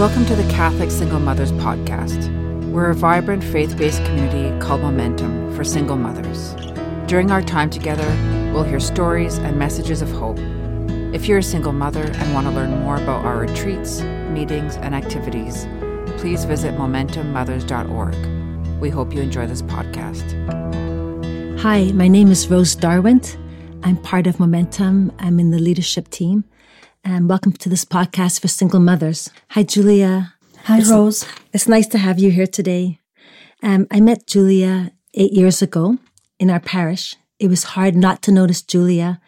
Welcome to the Catholic Single Mothers Podcast. We're a vibrant faith based community called Momentum for single mothers. During our time together, we'll hear stories and messages of hope. If you're a single mother and want to learn more about our retreats, meetings, and activities, please visit MomentumMothers.org. We hope you enjoy this podcast. Hi, my name is Rose Darwin. I'm part of Momentum. I'm in the leadership team. And welcome to this podcast for single mothers. Hi, Julia. Hi, It's- Rose. It's nice to have you here today. Um, I met Julia eight years ago in our parish. It was hard not to notice Julia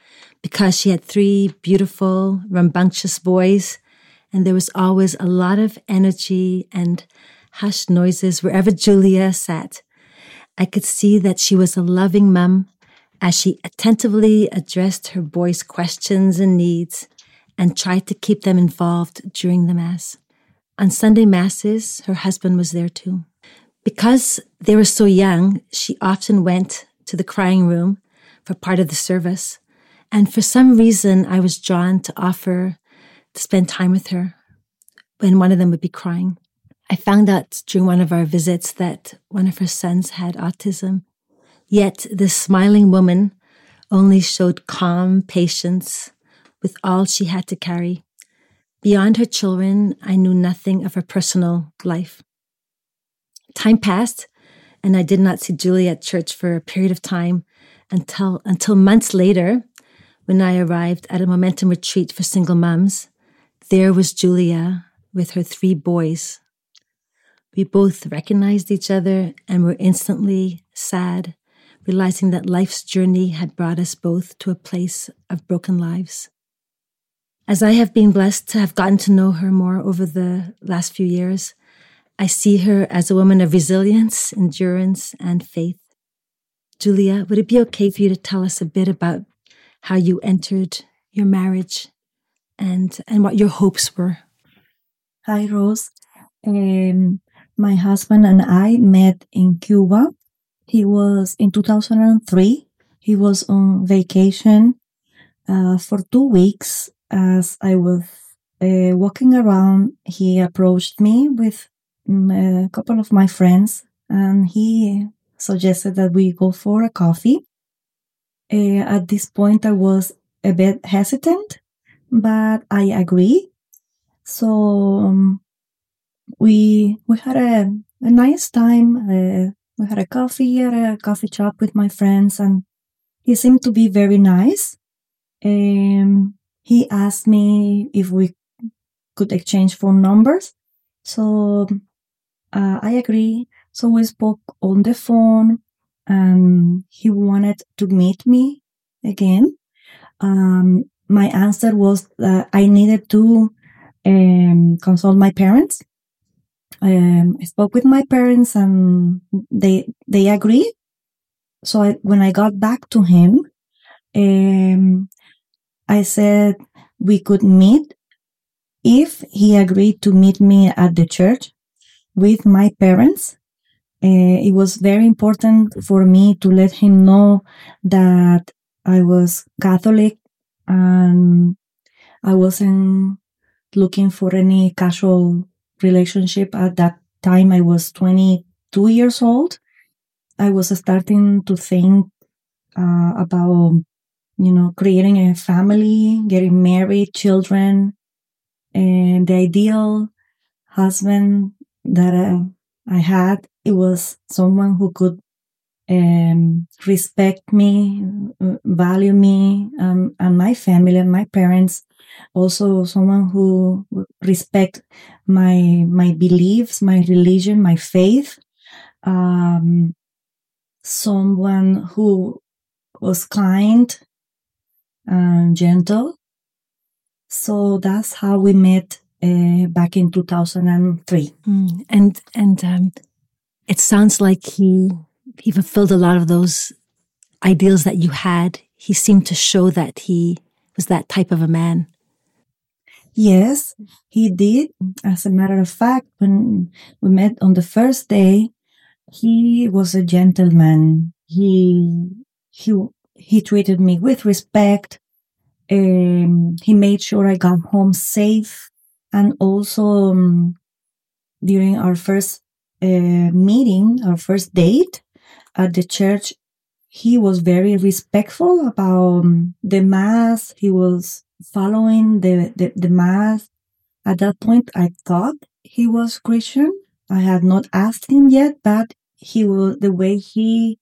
because she had three beautiful, rambunctious boys, and there was always a lot of energy and hushed noises wherever Julia sat. I could see that she was a loving mum as she attentively addressed her boys' questions and needs and tried to keep them involved during the Mass. On Sunday Masses, her husband was there too. Because they were so young, she often went to the crying room for part of the service. And for some reason, I was drawn to offer to spend time with her when one of them would be crying. I found out during one of our visits that one of her sons had autism. Yet this smiling woman only showed calm patience with all she had to carry. Beyond her children, I knew nothing of her personal life. Time passed, and I did not see Julia at church for a period of time until, until months later when I arrived at a momentum retreat for single moms. There was Julia with her three boys. We both recognized each other and were instantly sad, realizing that life's journey had brought us both to a place of broken lives. As I have been blessed to have gotten to know her more over the last few years, I see her as a woman of resilience, endurance, and faith. Julia, would it be okay for you to tell us a bit about how you entered your marriage and, and what your hopes were? Hi, Rose. Um, my husband and I met in Cuba. He was in 2003. He was on vacation uh, for two weeks. As I was uh, walking around, he approached me with mm, a couple of my friends and he suggested that we go for a coffee. Uh, at this point, I was a bit hesitant, but I agree. So um, we we had a, a nice time. Uh, we had a coffee at a coffee shop with my friends, and he seemed to be very nice. Um, he asked me if we could exchange phone numbers. So uh, I agree. So we spoke on the phone, and he wanted to meet me again. Um, my answer was that I needed to um, consult my parents. Um, I spoke with my parents and they, they agreed. So I, when I got back to him, um, I said we could meet if he agreed to meet me at the church with my parents. Uh, it was very important for me to let him know that I was Catholic and I wasn't looking for any casual relationship at that time. I was 22 years old. I was starting to think uh, about, you know, creating a family, getting married, children, and the ideal husband that uh, I had. It was someone who could um, respect me, value me, um, and my family and my parents. Also, someone who respect my my beliefs, my religion, my faith. Um, someone who was kind and gentle. So that's how we met uh, back in 2003. Mm, and and um, it sounds like he he fulfilled a lot of those ideals that you had. He seemed to show that he was that type of a man. Yes, he did. As a matter of fact, when we met on the first day, he was a gentleman. He he he treated me with respect. Um, he made sure I got home safe, and also um, during our first uh, meeting, our first date at the church, he was very respectful about um, the mass. He was following the, the, the mass. At that point, I thought he was Christian. I had not asked him yet, but he was the way he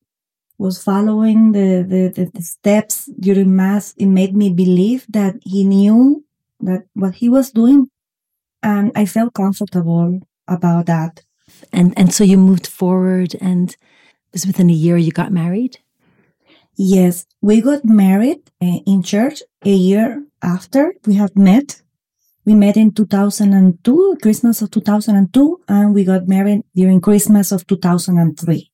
was following the, the, the, steps during mass. It made me believe that he knew that what he was doing. And I felt comfortable about that. And, and so you moved forward and it was within a year you got married? Yes, we got married uh, in church a year after we had met. We met in 2002, Christmas of 2002, and we got married during Christmas of 2003.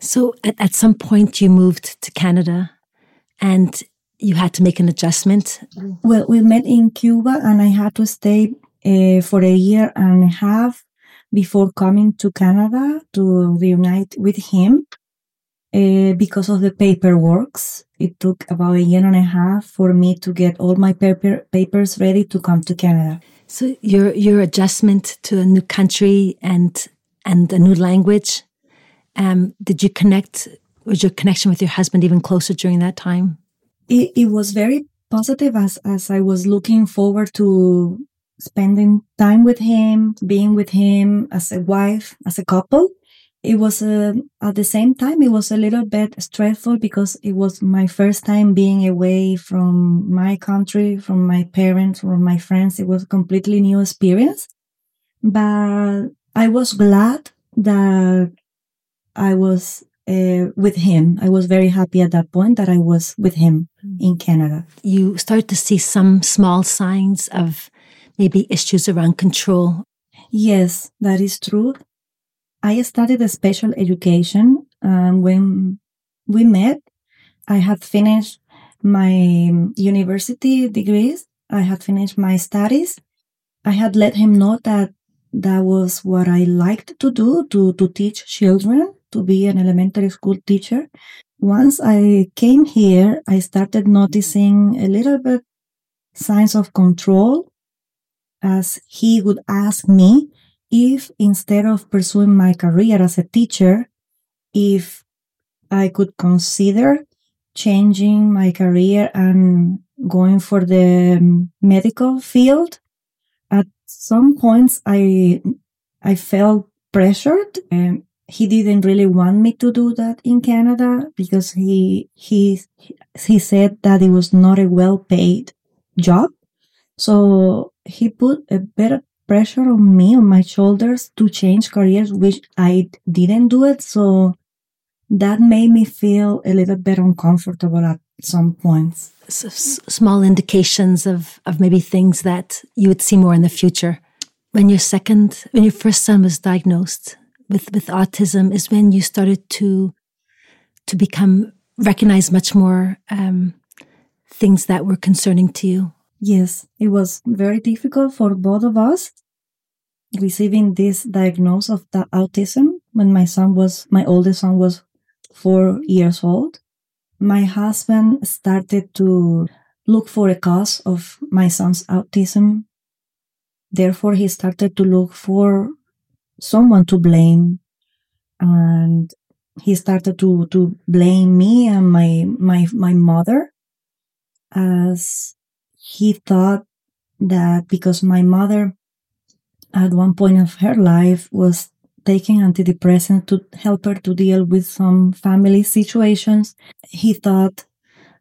So at, at some point you moved to Canada and you had to make an adjustment? Well, we met in Cuba and I had to stay uh, for a year and a half before coming to Canada to reunite with him uh, because of the paperwork. It took about a year and a half for me to get all my paper, papers ready to come to Canada. So your your adjustment to a new country and and a new language, um, did you connect? Was your connection with your husband even closer during that time? It, it was very positive as as I was looking forward to spending time with him, being with him as a wife, as a couple it was uh, at the same time it was a little bit stressful because it was my first time being away from my country from my parents from my friends it was a completely new experience but i was glad that i was uh, with him i was very happy at that point that i was with him mm. in canada you start to see some small signs of maybe issues around control yes that is true I studied a special education um, when we met. I had finished my university degrees. I had finished my studies. I had let him know that that was what I liked to do, to, to teach children, to be an elementary school teacher. Once I came here, I started noticing a little bit signs of control as he would ask me if instead of pursuing my career as a teacher, if I could consider changing my career and going for the medical field. At some points, I, I felt pressured and he didn't really want me to do that in Canada because he, he, he said that it was not a well paid job. So he put a better pressure on me, on my shoulders to change careers, which I didn't do it. So that made me feel a little bit uncomfortable at some points. So, small indications of, of maybe things that you would see more in the future. When your second, when your first son was diagnosed with, with autism is when you started to, to become, recognize much more, um, things that were concerning to you. Yes, it was very difficult for both of us receiving this diagnosis of the autism when my son was, my oldest son was four years old. My husband started to look for a cause of my son's autism. Therefore, he started to look for someone to blame and he started to, to blame me and my, my, my mother as he thought that because my mother at one point of her life was taking antidepressants to help her to deal with some family situations. He thought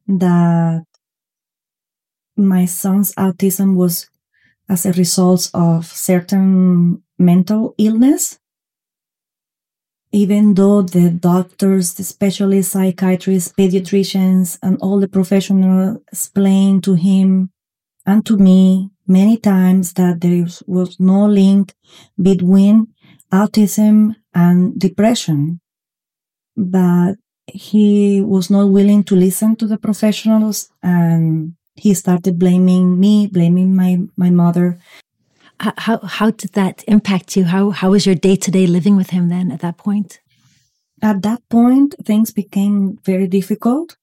that my son's autism was as a result of certain mental illness. Even though the doctors, the specialists, psychiatrists, pediatricians, and all the professionals explained to him and to me many times that there was no link between autism and depression. But he was not willing to listen to the professionals and he started blaming me, blaming my, my mother. How, how did that impact you? How, how was your day to day living with him then at that point? At that point, things became very difficult.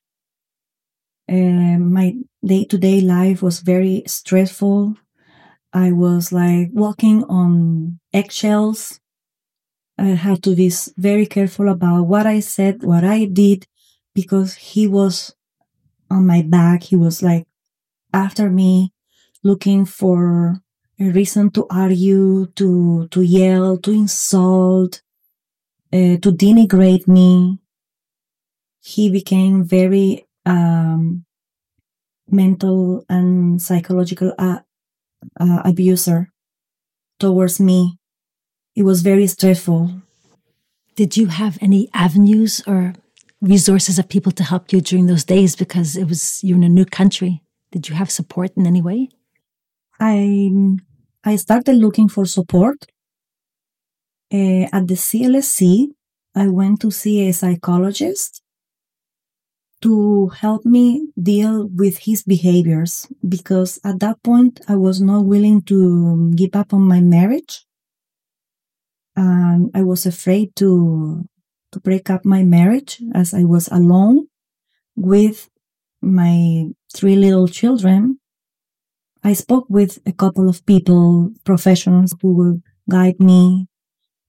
Uh, my day to day life was very stressful. I was like walking on eggshells. I had to be very careful about what I said, what I did, because he was on my back. He was like after me, looking for reason to argue, to, to yell, to insult, uh, to denigrate me. He became very, um, mental and psychological uh, uh, abuser towards me. It was very stressful. Did you have any avenues or resources of people to help you during those days because it was you're in a new country? Did you have support in any way? I I started looking for support. Uh, at the CLSC, I went to see a psychologist to help me deal with his behaviors because at that point I was not willing to give up on my marriage. And I was afraid to, to break up my marriage as I was alone with my three little children. I spoke with a couple of people, professionals who will guide me,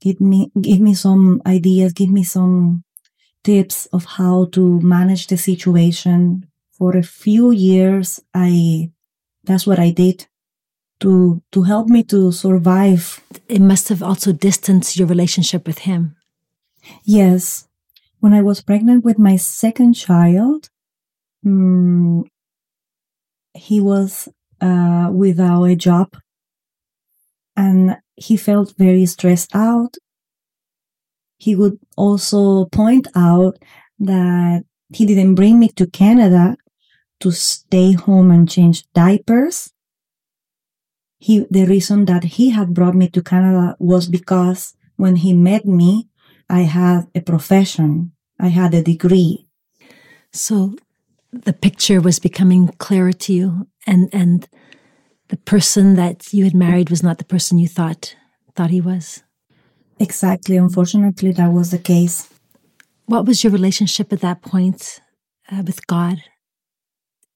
give me, give me some ideas, give me some tips of how to manage the situation. For a few years, I, that's what I did to, to help me to survive. It must have also distanced your relationship with him. Yes. When I was pregnant with my second child, um, he was uh, without a job and he felt very stressed out he would also point out that he didn't bring me to Canada to stay home and change diapers. He, the reason that he had brought me to Canada was because when he met me, I had a profession. I had a degree. So the picture was becoming clearer to you and, and the person that you had married was not the person you thought, thought he was. Exactly. Unfortunately, that was the case. What was your relationship at that point uh, with God?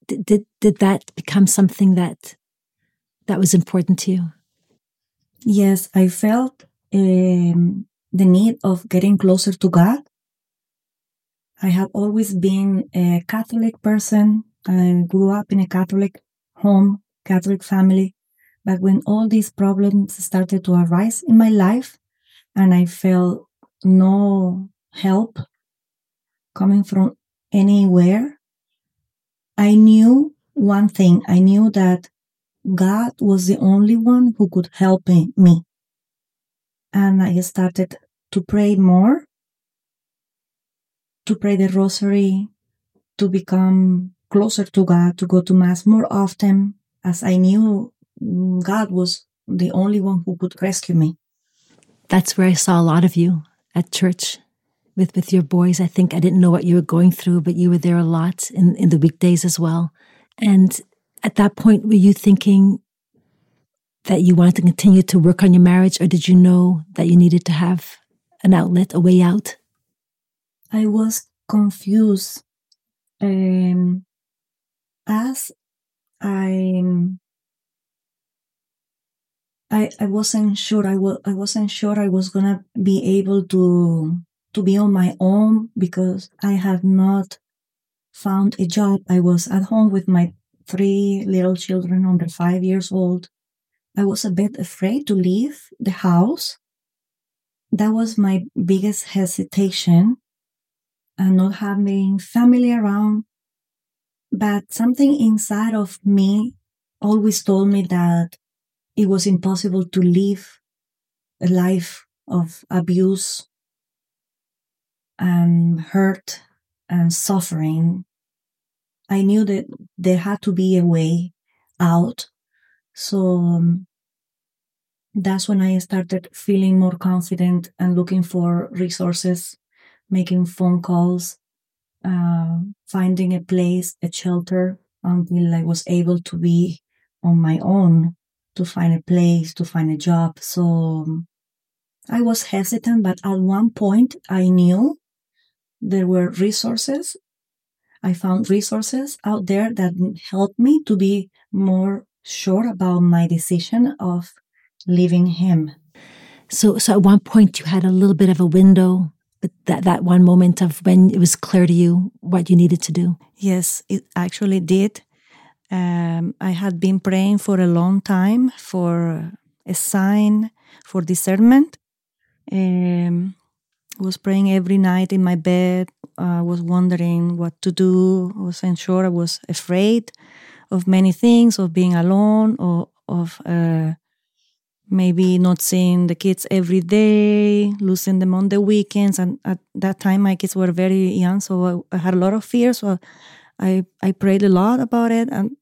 Did, did did that become something that that was important to you? Yes, I felt um, the need of getting closer to God. I have always been a Catholic person. I grew up in a Catholic home, Catholic family. But when all these problems started to arise in my life, and I felt no help coming from anywhere. I knew one thing. I knew that God was the only one who could help me. And I started to pray more, to pray the rosary, to become closer to God, to go to mass more often, as I knew mm, God was the only one who could rescue me that's where I saw a lot of you at church with, with your boys. I think I didn't know what you were going through, but you were there a lot in, in the weekdays as well. And at that point, were you thinking that you wanted to continue to work on your marriage, or did you know that you needed to have an outlet, a way out? I was confused. Um, as I I, I wasn't sure I was I wasn't sure I was gonna be able to to be on my own because I have not found a job. I was at home with my three little children under five years old. I was a bit afraid to leave the house. That was my biggest hesitation and not having family around. But something inside of me always told me that it was impossible to live a life of abuse and hurt and suffering. I knew that there had to be a way out. So um, that's when I started feeling more confident and looking for resources, making phone calls, uh, finding a place, a shelter until I was able to be on my own to find a place, to find a job. So I was hesitant, but at one point I knew there were resources. I found resources out there that helped me to be more sure about my decision of leaving him. So, so at one point you had a little bit of a window, but that, that one moment of when it was clear to you what you needed to do. Yes, it actually did. Um, I had been praying for a long time for a sign for discernment. Um, was praying every night in my bed. I was wondering what to do. I wasn't sure. I was afraid of many things, of being alone, or of uh, maybe not seeing the kids every day, losing them on the weekends. And at that time, my kids were very young, so I, had a lot of fear. So I I prayed a lot about it, and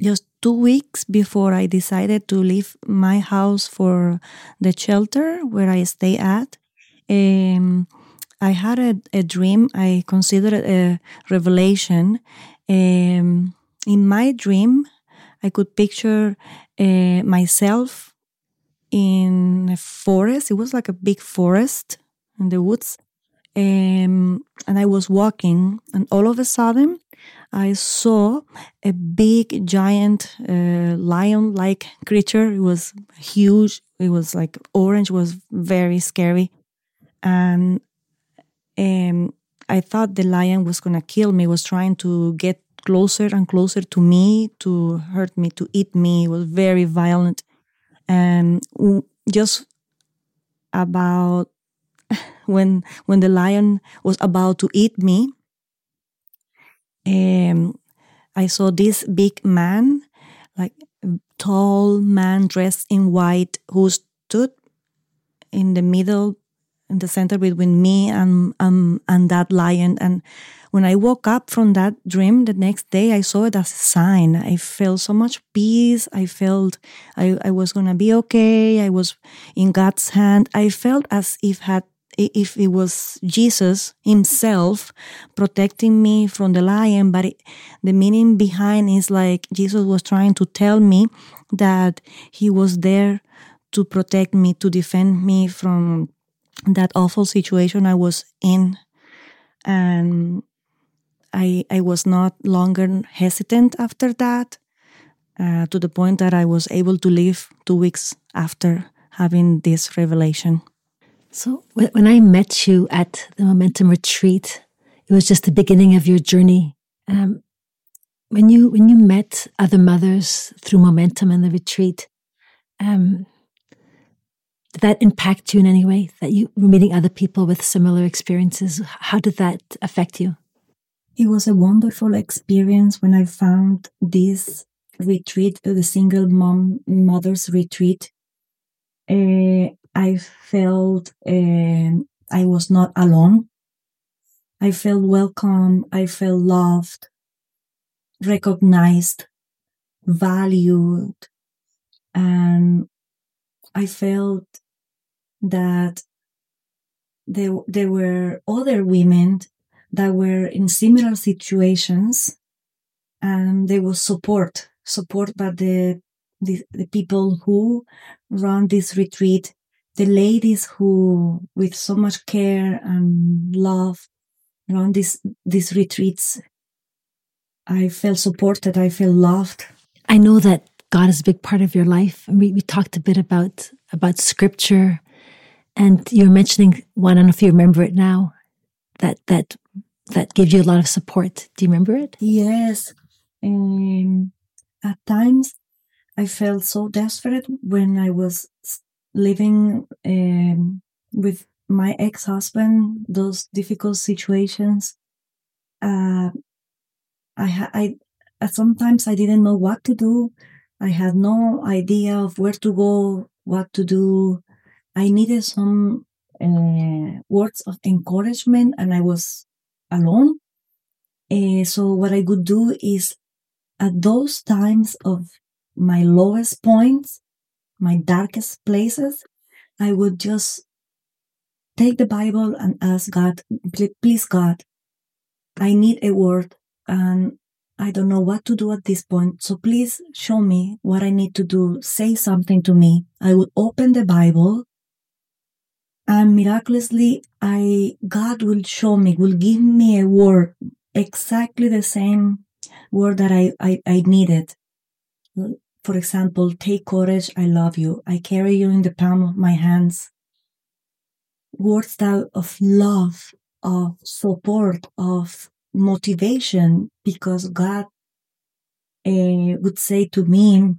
just two weeks before I decided to leave my house for the shelter where I stay at, um, I had a, a, dream. I considered a revelation. Um, in my dream, I could picture uh, myself in a forest. It was like a big forest in the woods. Um, and I was walking, and all of a sudden, I saw a big, giant, uh, lion like creature. It was huge. It was like orange, it was very scary. And um, I thought the lion was going to kill me, was trying to get closer and closer to me, to hurt me, to eat me. It was very violent. And just about when when the lion was about to eat me, um, I saw this big man, like tall man dressed in white, who stood in the middle, in the center between me and um, and that lion. And when I woke up from that dream the next day, I saw it as a sign. I felt so much peace. I felt I, I was gonna be okay. I was in God's hand. I felt as if had if it was Jesus himself protecting me from the lion, but it, the meaning behind is like Jesus was trying to tell me that he was there to protect me, to defend me from that awful situation I was in. And I, I was not longer hesitant after that, uh, to the point that I was able to leave two weeks after having this revelation. So when I met you at the Momentum Retreat, it was just the beginning of your journey. Um, when you when you met other mothers through Momentum and the retreat, um, did that impact you in any way? That you were meeting other people with similar experiences? How did that affect you? It was a wonderful experience when I found this retreat, the single mom mothers retreat. Uh, I felt uh, I was not alone. I felt welcome. I felt loved, recognized, valued. And I felt that there, there were other women that were in similar situations and there was support, support by the, the, the people who run this retreat the ladies who, with so much care and love, run these these retreats, I felt supported. I felt loved. I know that God is a big part of your life, and we, we talked a bit about about scripture, and you're mentioning one. I don't know if you remember it now. That that that gave you a lot of support. Do you remember it? Yes. Um, at times, I felt so desperate when I was living um, with my ex-husband, those difficult situations, uh, I, I, uh, sometimes I didn't know what to do. I had no idea of where to go, what to do. I needed some uh, words of encouragement and I was alone. Uh, so what I could do is at those times of my lowest points, my darkest places, I would just take the Bible and ask God, please God, I need a word and I don't know what to do at this point. So please show me what I need to do. Say something to me. I would open the Bible and miraculously I, God will show me, will give me a word, exactly the same word that I, I, I needed For example, take courage, I love you, I carry you in the palm of my hands. Words that of love, of support, of motivation, because God uh, would say to me,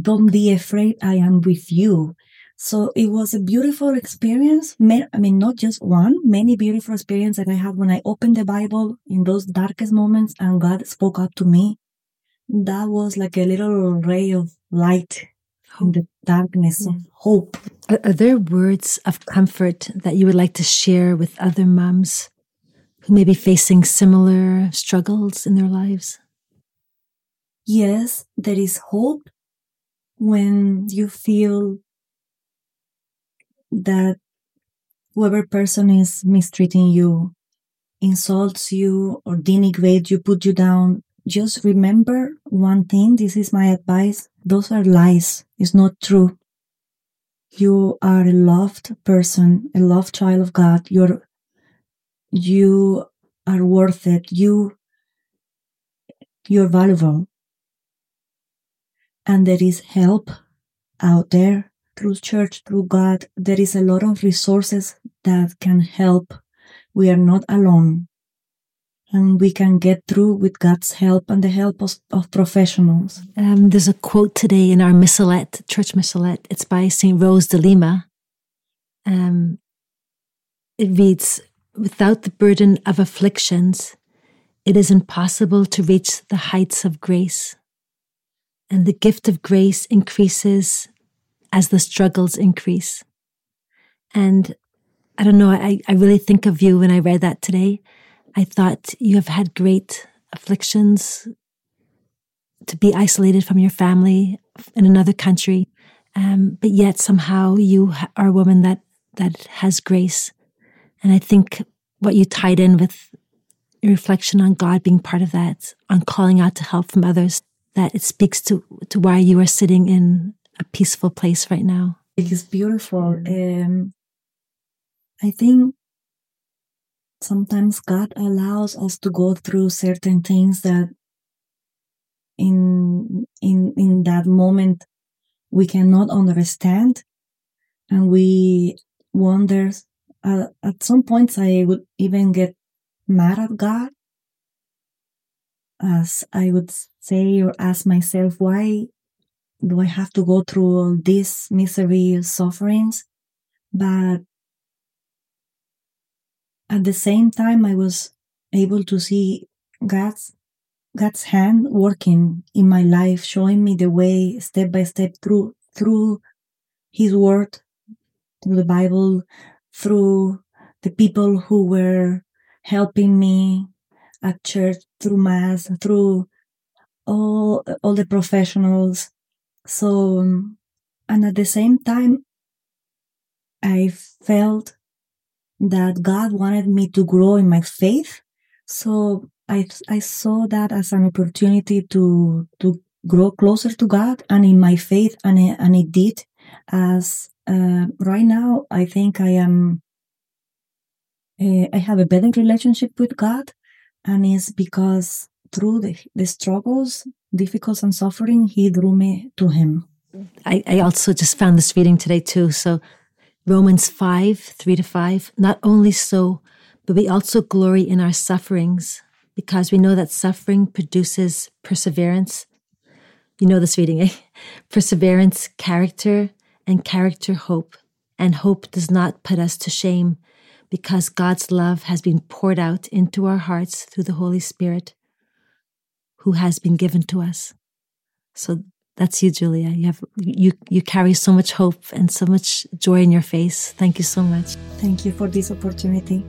don't be afraid, I am with you. So it was a beautiful experience. I mean, not just one, many beautiful experiences that I had when I opened the Bible in those darkest moments and God spoke up to me. That was like a little ray of light in the darkness of hope. Are, are there words of comfort that you would like to share with other moms who may be facing similar struggles in their lives? Yes, there is hope when you feel that whoever person is mistreating you, insults you or denigrate you, put you down, just remember one thing. This is my advice. Those are lies. It's not true. You are a loved person, a loved child of God. You're, you are worth it. You, you're valuable. And there is help out there through church, through God, there is a lot of resources that can help. We are not alone. And we can get through with God's help and the help of, of professionals. Um, there's a quote today in our missalette, church missalette. It's by St. Rose de Lima. Um, it reads, Without the burden of afflictions, it is impossible to reach the heights of grace. And the gift of grace increases as the struggles increase. And I don't know, I, I really think of you when I read that today. I thought you have had great afflictions to be isolated from your family in another country. Um, but yet somehow you are a woman that, that has grace. And I think what you tied in with your reflection on God being part of that, on calling out to help from others, that it speaks to, to why you are sitting in a peaceful place right now. It is beautiful. Um, I think sometimes God allows us to go through certain things that in in in that moment we cannot understand and we wonder uh, at some points i would even get mad at god as i would say or ask myself why do I have to go through all these misery sufferings? But at the same time, I was able to see God's God's hand working in my life, showing me the way step by step through through His Word, through the Bible, through the people who were helping me at church, through Mass, through all all the professionals so, um, and at the same time, I felt that God wanted me to grow in my faith. So I, I saw that as an opportunity to, to grow closer to God and in my faith. And it, and it did as, uh, right now, I think I am, uh, I have a better relationship with God. And it's because through the, the struggles difficulties and suffering, he drew me to him. I, I also just found this reading today too. So Romans 5, 3 to 5. Not only so, but we also glory in our sufferings because we know that suffering produces perseverance. You know this reading, eh? Perseverance, character, and character, hope. And hope does not put us to shame because God's love has been poured out into our hearts through the Holy Spirit who has been given to us. So that's you, Julia. You have you you carry so much hope and so much joy in your face. Thank you so much. Thank you for this opportunity.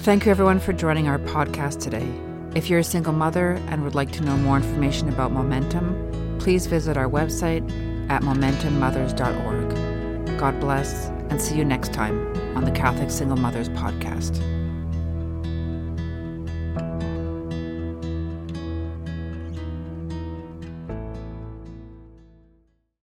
Thank you everyone for joining our podcast today. If you're a single mother and would like to know more information about Momentum, please visit our website at momentummothers.org. God bless and see you next time on the Catholic Single Mothers podcast.